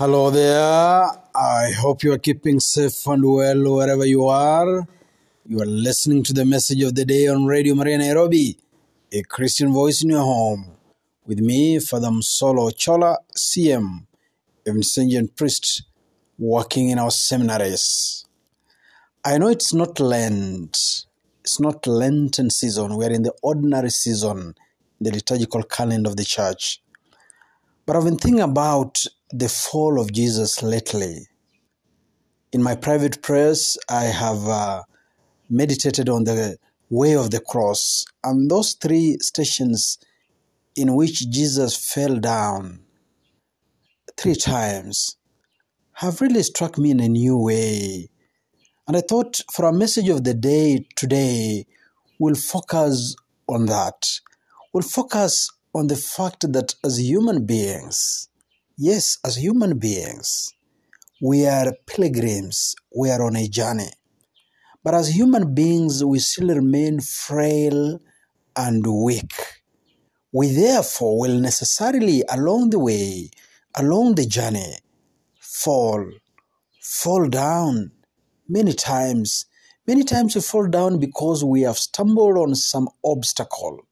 Hello there. I hope you are keeping safe and well wherever you are. You are listening to the message of the day on Radio Maria Nairobi, a Christian voice in your home. With me, Father Solo Chola, CM, a Vincentian priest working in our seminaries. I know it's not Lent. It's not Lenten season. We're in the ordinary season, the liturgical calendar of the church. But I've been thinking about the fall of Jesus lately. In my private prayers, I have uh, meditated on the way of the cross and those three stations in which Jesus fell down three times have really struck me in a new way. And I thought for our message of the day today, we'll focus on that. We'll focus on the fact that as human beings, yes, as human beings, we are pilgrims, we are on a journey. But as human beings, we still remain frail and weak. We therefore will necessarily, along the way, along the journey, fall, fall down many times. Many times we fall down because we have stumbled on some obstacle.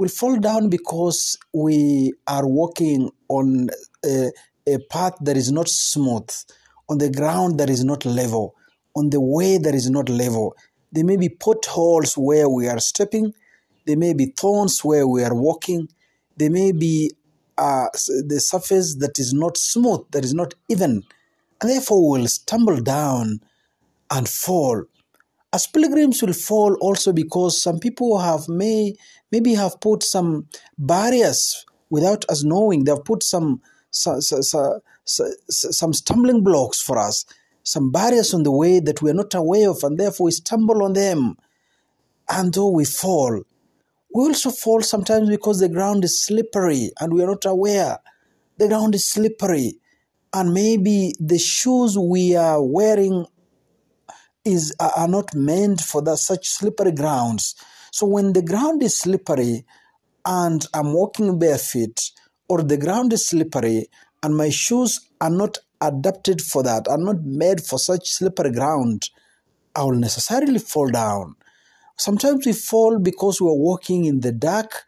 We fall down because we are walking on a, a path that is not smooth, on the ground that is not level, on the way that is not level. There may be potholes where we are stepping, there may be thorns where we are walking, there may be uh, the surface that is not smooth, that is not even, and therefore we will stumble down and fall. As pilgrims will fall also because some people have may maybe have put some barriers without us knowing. They have put some some, some, some stumbling blocks for us, some barriers on the way that we are not aware of, and therefore we stumble on them. And though we fall, we also fall sometimes because the ground is slippery and we are not aware. The ground is slippery, and maybe the shoes we are wearing is are not meant for that such slippery grounds. So when the ground is slippery and I'm walking barefoot, or the ground is slippery and my shoes are not adapted for that, are not made for such slippery ground, I will necessarily fall down. Sometimes we fall because we are walking in the dark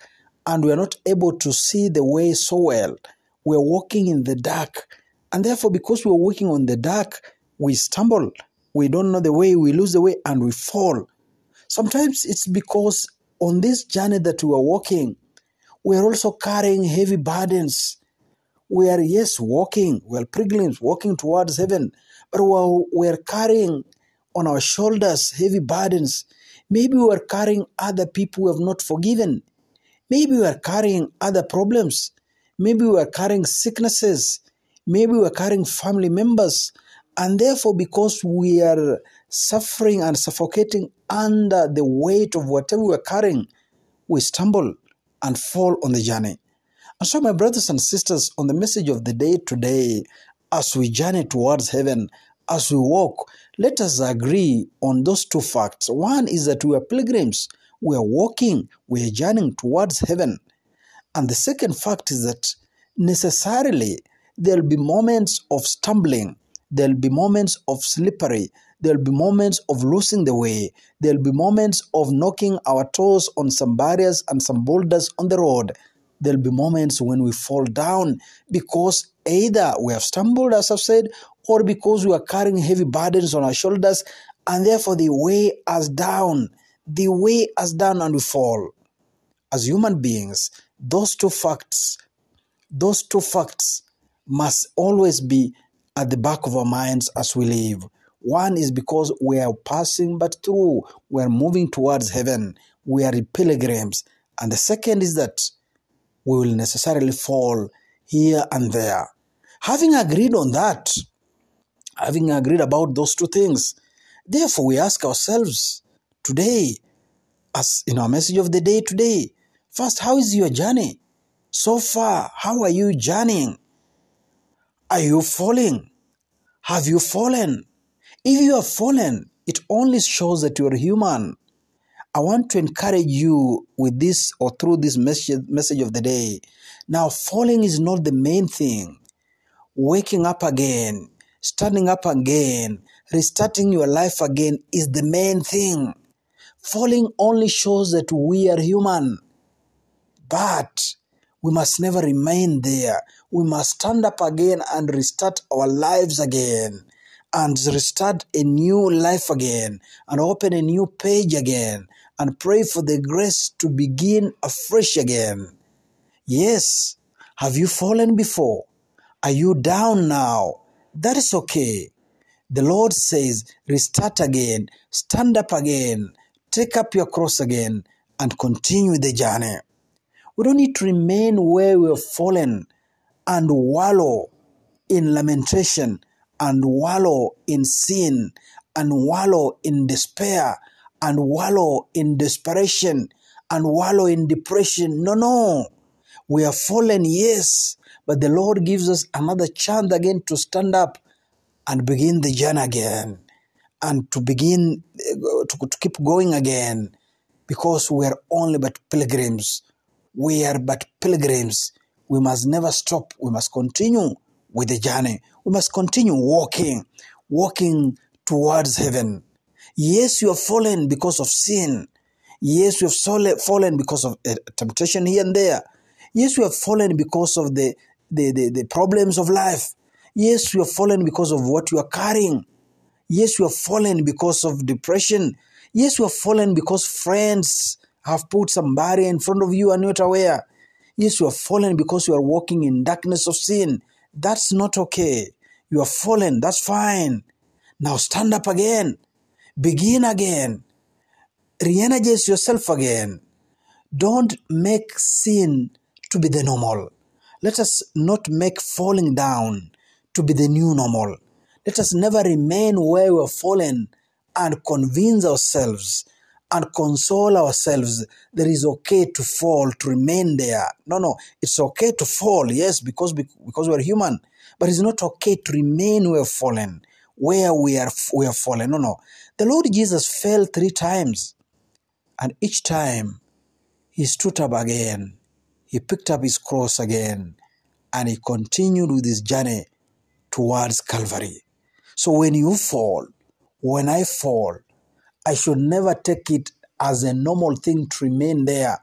and we are not able to see the way so well. We are walking in the dark, and therefore, because we are walking on the dark, we stumble. We don't know the way, we lose the way, and we fall. Sometimes it's because on this journey that we are walking, we are also carrying heavy burdens. We are, yes, walking, we are pilgrims walking towards heaven, but we are, we are carrying on our shoulders heavy burdens. Maybe we are carrying other people we have not forgiven. Maybe we are carrying other problems. Maybe we are carrying sicknesses. Maybe we are carrying family members. And therefore, because we are suffering and suffocating under the weight of whatever we are carrying, we stumble and fall on the journey. And so, my brothers and sisters, on the message of the day today, as we journey towards heaven, as we walk, let us agree on those two facts. One is that we are pilgrims, we are walking, we are journeying towards heaven. And the second fact is that necessarily there'll be moments of stumbling, there'll be moments of slippery, there'll be moments of losing the way, there'll be moments of knocking our toes on some barriers and some boulders on the road. There'll be moments when we fall down because either we have stumbled, as I've said, or because we are carrying heavy burdens on our shoulders, and therefore they weigh us down. They weigh us down and we fall. As human beings, those two facts, those two facts must always be at the back of our minds as we live. One is because we are passing but through, we are moving towards heaven, we are pilgrims. And the second is that we will necessarily fall here and there. Having agreed on that, having agreed about those two things, therefore we ask ourselves today, as in our message of the day today, first, how is your journey? So far, how are you journeying? Are you falling? Have you fallen? If you have fallen, it only shows that you are human. I want to encourage you with this or through this message, message of the day. Now, falling is not the main thing. waking up again, standing up again, restarting your life again is the main thing. Falling only shows that we are human. But we must never remain there. We must stand up again and restart our lives again and restart a new life again and open a new page again and pray for the grace to begin afresh again. Yes, have you fallen before? Are you down now? That is okay. The Lord says, restart again, stand up again, take up your cross again, and continue the journey. We don't need to remain where we have fallen and wallow in lamentation and wallow in sin and wallow in despair and wallow in desperation and wallow in depression. No, no. We are fallen, yes, but the Lord gives us another chance again to stand up and begin the journey again and to begin uh, to, to keep going again because we are only but pilgrims. We are but pilgrims. We must never stop. We must continue with the journey. We must continue walking, walking towards heaven. Yes, you have fallen because of sin. Yes, you have fallen because of uh, temptation here and there. Yes, you have fallen because of the, the, the, the problems of life. Yes, you have fallen because of what you are carrying. Yes, you have fallen because of depression. Yes, you have fallen because friends have put some barrier in front of you and not aware. Yes, you have fallen because you are walking in darkness of sin. That's not okay. You have fallen. That's fine. Now stand up again. Begin again. Re-energize yourself again. Don't make sin to be the normal. Let us not make falling down to be the new normal. Let us never remain where we have fallen and convince ourselves and console ourselves that it's okay to fall, to remain there. No, no, it's okay to fall, yes, because, because we're human, but it's not okay to remain where fallen, where we are we have fallen. No, no. The Lord Jesus fell three times, and each time he stood up again. He picked up his cross again, and he continued with his journey towards Calvary. So when you fall, when I fall, I should never take it as a normal thing to remain there.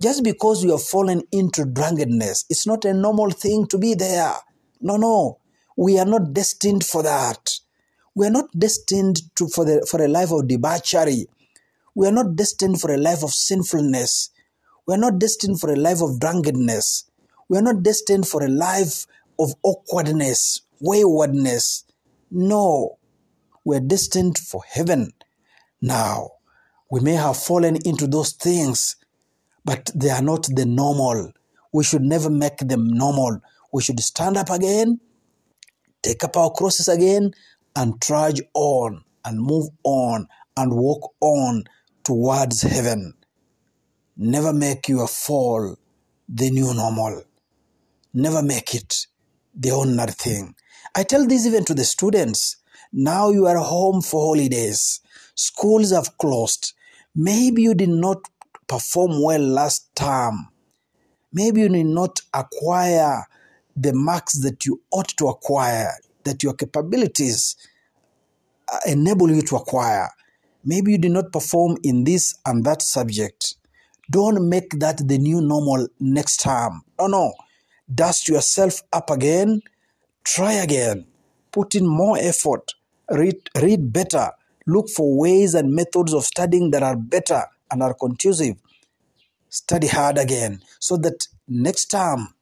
Just because you have fallen into drunkenness, it's not a normal thing to be there. No, no. We are not destined for that. We are not destined to, for, the, for a life of debauchery. We are not destined for a life of sinfulness. We are not destined for a life of drunkenness. We are not destined for a life of awkwardness, waywardness. No, we're destined for heaven. Now, we may have fallen into those things, but they are not the normal. We should never make them normal. We should stand up again, take up our crosses again, and trudge on and move on and walk on towards heaven. Never make your fall the new normal. Never make it the ordinary thing. I tell this even to the students. Now you are home for holidays. Schools have closed. Maybe you did not perform well last term. Maybe you did not acquire the marks that you ought to acquire, that your capabilities uh, enable you to acquire. Maybe you did not perform in this and that subject. Don't make that the new normal next time. No, no. Dust yourself up again Try again. Put in more effort. Read, read better. Look for ways and methods of studying that are better and are conducive. Study hard again so that next time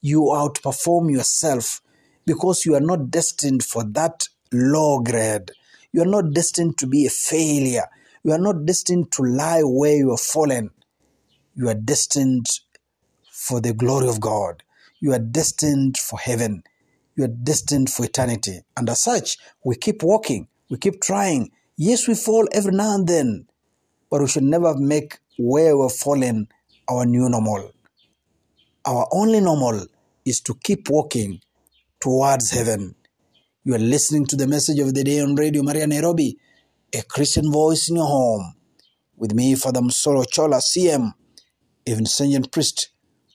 you outperform yourself because you are not destined for that low grade. You are not destined to be a failure. You are not destined to lie where you have fallen. You are destined for the glory of God. You are destined for heaven you are destined for eternity. And as such, we keep walking, we keep trying. Yes, we fall every now and then, but we should never make where we're fallen our new normal. Our only normal is to keep walking towards heaven. You are listening to the message of the day on Radio Maria Nairobi, a Christian voice in your home. With me, Father Msoro Chola, CM, even Vincentian priest,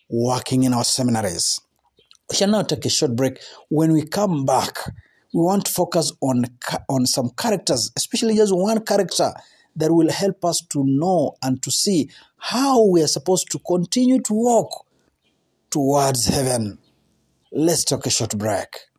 working in our seminaries. We shall now take a short break. When we come back, we want to focus on, on some characters, especially just one character that will help us to know and to see how we are supposed to continue to walk towards heaven. Let's take a short break.